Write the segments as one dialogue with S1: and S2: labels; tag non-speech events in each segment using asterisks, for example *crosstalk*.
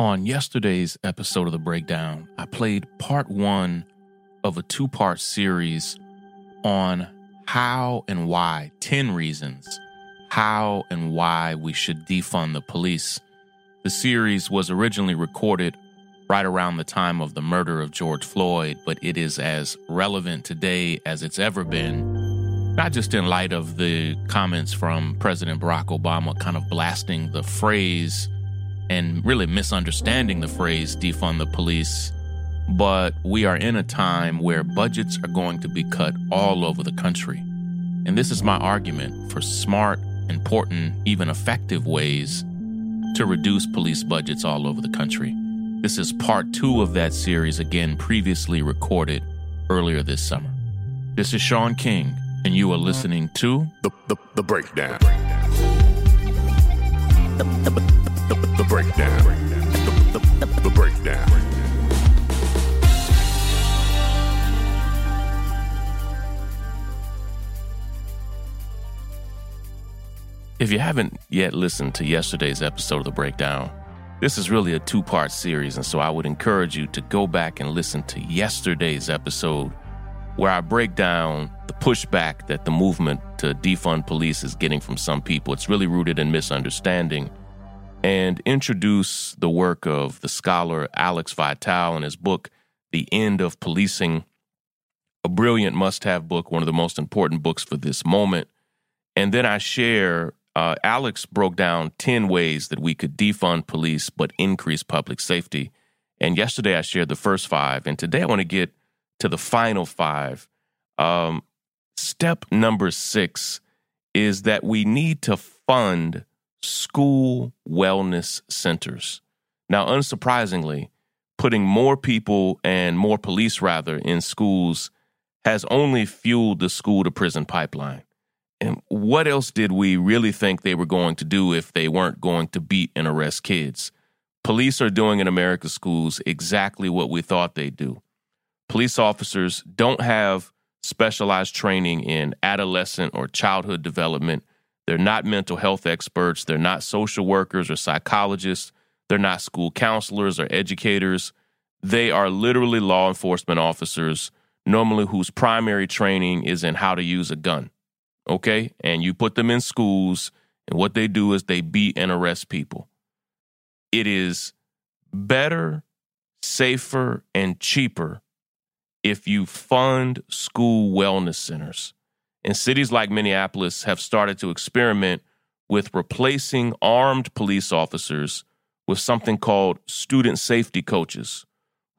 S1: On yesterday's episode of The Breakdown, I played part one of a two part series on how and why 10 reasons how and why we should defund the police. The series was originally recorded right around the time of the murder of George Floyd, but it is as relevant today as it's ever been, not just in light of the comments from President Barack Obama kind of blasting the phrase and really misunderstanding the phrase defund the police. But we are in a time where budgets are going to be cut all over the country. And this is my argument for smart, important, even effective ways to reduce police budgets all over the country. This is part two of that series, again, previously recorded earlier this summer. This is Shaun King, and you are listening to
S2: The, the, the breakdown. The, the, the, the, the breakdown. The, the, the, breakdown.
S1: If you haven't yet listened to yesterday's episode of The Breakdown, this is really a two part series, and so I would encourage you to go back and listen to yesterday's episode where I break down the pushback that the movement to defund police is getting from some people. It's really rooted in misunderstanding, and introduce the work of the scholar Alex Vitale in his book, The End of Policing, a brilliant must have book, one of the most important books for this moment. And then I share uh, Alex broke down 10 ways that we could defund police but increase public safety. And yesterday I shared the first five. And today I want to get to the final five. Um, step number six is that we need to fund school wellness centers. Now, unsurprisingly, putting more people and more police, rather, in schools has only fueled the school to prison pipeline. And what else did we really think they were going to do if they weren't going to beat and arrest kids? Police are doing in America's schools exactly what we thought they'd do. Police officers don't have specialized training in adolescent or childhood development. They're not mental health experts. They're not social workers or psychologists. They're not school counselors or educators. They are literally law enforcement officers, normally whose primary training is in how to use a gun okay? And you put them in schools, and what they do is they beat and arrest people. It is better, safer, and cheaper if you fund school wellness centers. And cities like Minneapolis have started to experiment with replacing armed police officers with something called student safety coaches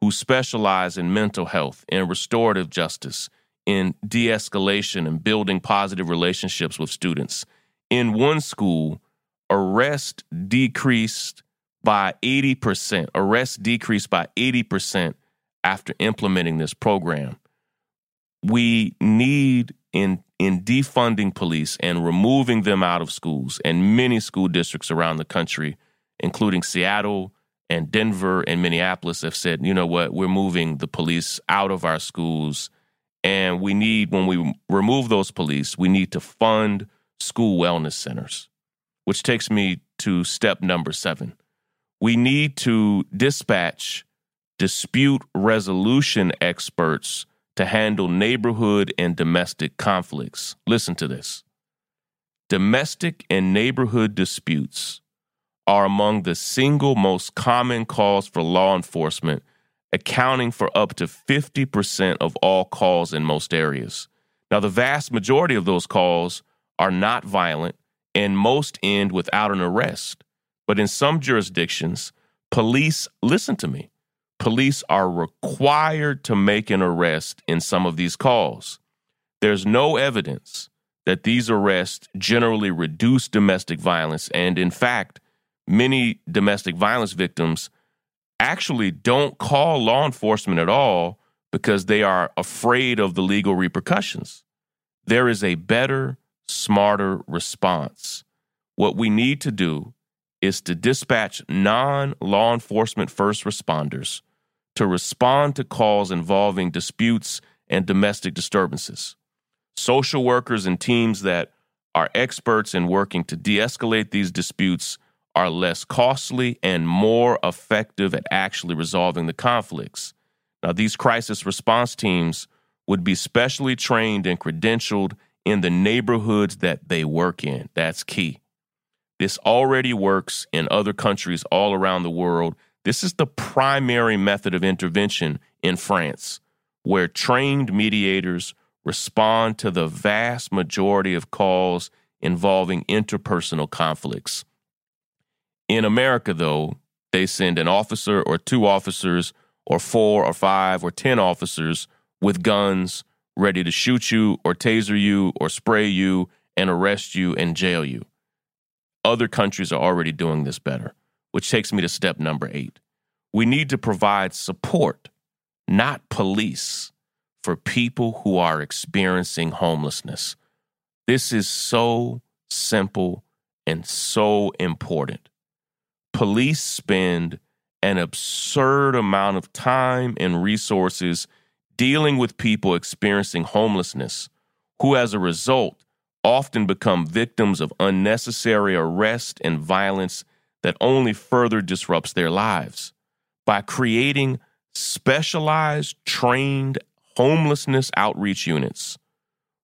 S1: who specialize in mental health and restorative justice in de escalation and building positive relationships with students. In one school, arrest decreased by 80%. Arrest decreased by 80% after implementing this program. We need in in defunding police and removing them out of schools and many school districts around the country, including Seattle and Denver and Minneapolis, have said, you know what, we're moving the police out of our schools and we need, when we remove those police, we need to fund school wellness centers, which takes me to step number seven. We need to dispatch dispute resolution experts to handle neighborhood and domestic conflicts. Listen to this domestic and neighborhood disputes are among the single most common cause for law enforcement accounting for up to 50% of all calls in most areas. Now, the vast majority of those calls are not violent and most end without an arrest. But in some jurisdictions, police, listen to me, police are required to make an arrest in some of these calls. There's no evidence that these arrests generally reduce domestic violence. And in fact, many domestic violence victims actually don't call law enforcement at all because they are afraid of the legal repercussions. There is a better, smarter response. What we need to do is to dispatch non law enforcement first responders to respond to calls involving disputes and domestic disturbances. Social workers and teams that are experts in working to de escalate these disputes are less costly and more effective at actually resolving the conflicts. Now, these crisis response teams would be specially trained and credentialed in the neighborhoods that they work in. That's key. This already works in other countries all around the world. This is the primary method of intervention in France, where trained mediators respond to the vast majority of calls involving interpersonal conflicts. In America, though, they send an officer or two officers or four or five or 10 officers with guns ready to shoot you or taser you or spray you and arrest you and jail you. Other countries are already doing this better, which takes me to step number eight. We need to provide support, not police, for people who are experiencing homelessness. This is so simple and so important. Police spend an absurd amount of time and resources dealing with people experiencing homelessness, who as a result often become victims of unnecessary arrest and violence that only further disrupts their lives. By creating specialized, trained homelessness outreach units,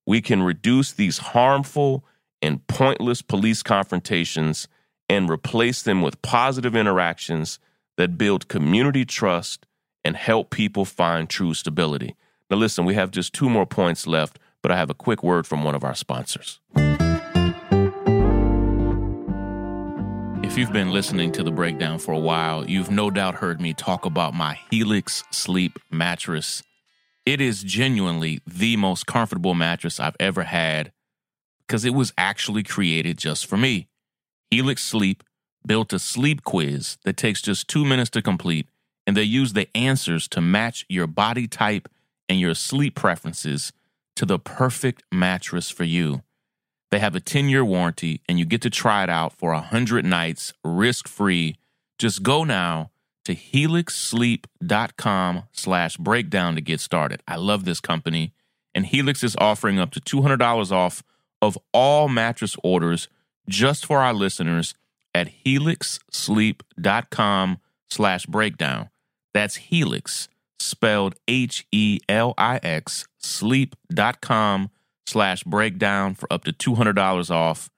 S1: we can reduce these harmful and pointless police confrontations and replace them with positive interactions that build community trust and help people find true stability. Now, listen, we have just two more points left, but I have a quick word from one of our sponsors. If you've been listening to the breakdown for a while, you've no doubt heard me talk about my Helix Sleep mattress. It is genuinely the most comfortable mattress I've ever had because it was actually created just for me. Helix Sleep built a sleep quiz that takes just two minutes to complete, and they use the answers to match your body type and your sleep preferences to the perfect mattress for you. They have a 10 year warranty, and you get to try it out for 100 nights risk free. Just go now to helixsleep.com slash breakdown to get started. I love this company, and Helix is offering up to $200 off of all mattress orders just for our listeners at helixsleep.com slash breakdown. That's Helix, spelled H-E-L-I-X, sleep.com slash breakdown for up to $200 off.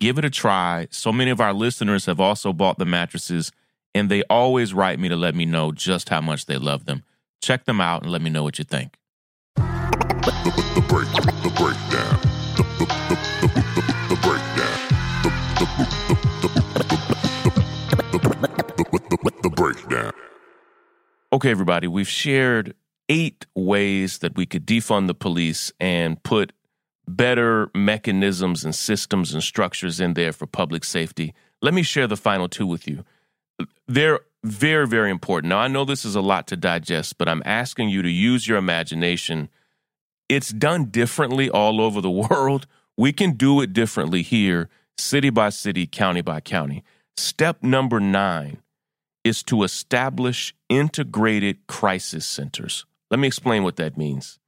S1: Give it a try. So many of our listeners have also bought the mattresses, and they always write me to let me know just how much they love them. Check them out and let me know what you think.
S2: The, the, the break, the breakdown. The, breakdown. The, the, the breakdown.
S1: Okay, everybody, we've shared eight ways that we could defund the police and put better mechanisms and systems and structures in there for public safety. Let me share the final two with you. They're very, very important. Now, I know this is a lot to digest, but I'm asking you to use your imagination. It's done differently all over the *laughs* world. We can do it differently here, city by city, county by county. Step number nine is to establish integrated crisis centers. Let me explain what that means.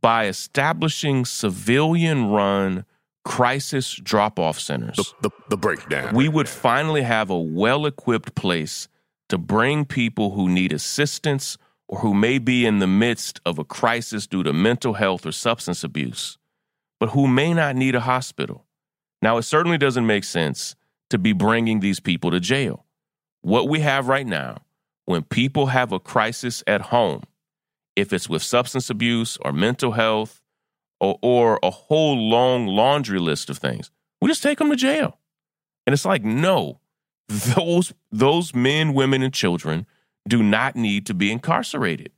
S1: By establishing civilian run crisis drop off centers,
S2: The, the, the breakdown.
S1: we would finally have a well equipped place to bring people who need assistance or who may be in the midst of a crisis due to mental health or substance abuse, but who may not need a hospital. Now, it certainly doesn't make sense to be bringing these people to jail. What we have right now, when people have a crisis at home, if it's with substance abuse or mental health or, or a whole long laundry list of things, we just take them to jail. And it's like, no, those those men, women, and children do not need to be incarcerated.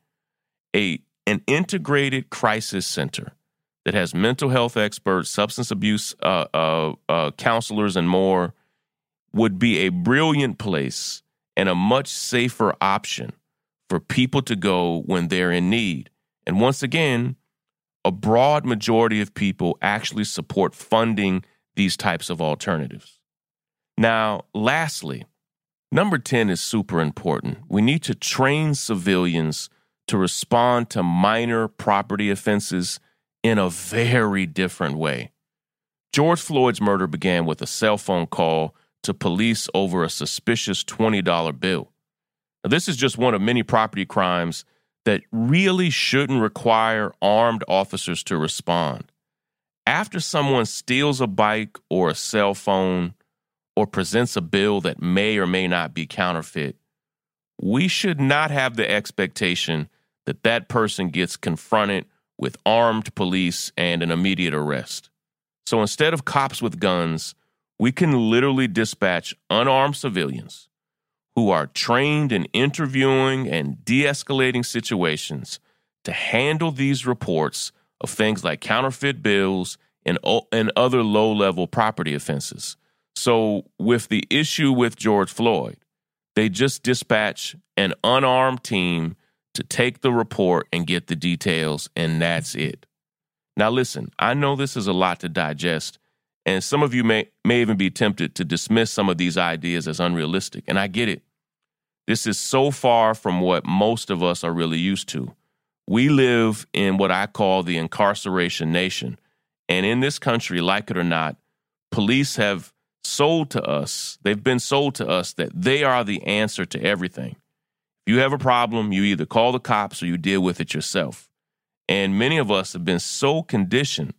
S1: A an integrated crisis center that has mental health experts, substance abuse uh, uh, uh, counselors, and more would be a brilliant place and a much safer option for people to go when they're in need. And once again, a broad majority of people actually support funding these types of alternatives. Now, lastly, number 10 is super important. We need to train civilians to respond to minor property offenses in a very different way. George Floyd's murder began with a cell phone call to police over a suspicious $20 bill. Now, this is just one of many property crimes that really shouldn't require armed officers to respond. After someone steals a bike or a cell phone or presents a bill that may or may not be counterfeit, we should not have the expectation that that person gets confronted with armed police and an immediate arrest. So instead of cops with guns, we can literally dispatch unarmed civilians who are trained in interviewing and de escalating situations to handle these reports of things like counterfeit bills and, and other low level property offenses. So, with the issue with George Floyd, they just dispatch an unarmed team to take the report and get the details, and that's it. Now, listen, I know this is a lot to digest, and some of you may, may even be tempted to dismiss some of these ideas as unrealistic, and I get it. This is so far from what most of us are really used to. We live in what I call the incarceration nation. And in this country, like it or not, police have sold to us, they've been sold to us that they are the answer to everything. If you have a problem, you either call the cops or you deal with it yourself. And many of us have been so conditioned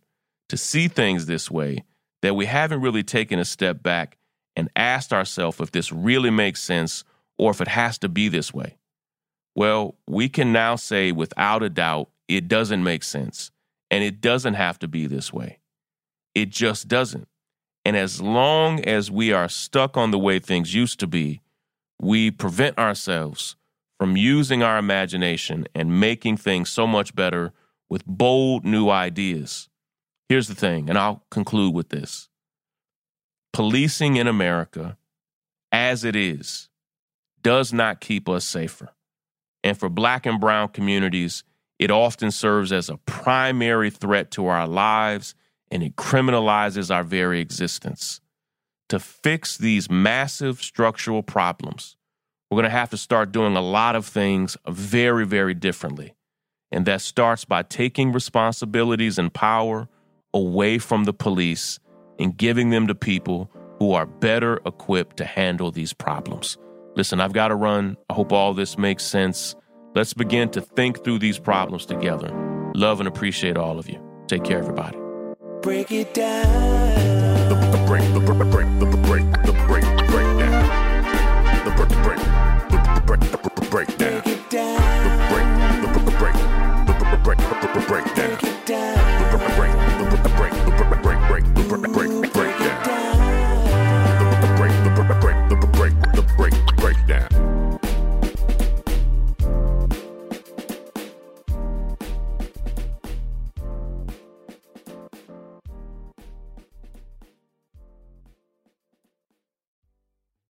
S1: to see things this way that we haven't really taken a step back and asked ourselves if this really makes sense or if it has to be this way. Well, we can now say without a doubt it doesn't make sense and it doesn't have to be this way. It just doesn't. And as long as we are stuck on the way things used to be, we prevent ourselves from using our imagination and making things so much better with bold new ideas. Here's the thing, and I'll conclude with this policing in America, as it is, does not keep us safer. And for black and brown communities, it often serves as a primary threat to our lives and it criminalizes our very existence. To fix these massive structural problems, we're going to have to start doing a lot of things very, very differently. And that starts by taking responsibilities and power away from the police and giving them to people who are better equipped to handle these problems. Listen, I've got to run. I hope all this makes sense. Let's begin to think through these problems together. Love and appreciate all of you. Take care, everybody.
S3: Break it down.
S2: The, the break, the break, the break, the break, the break down. The break, the break.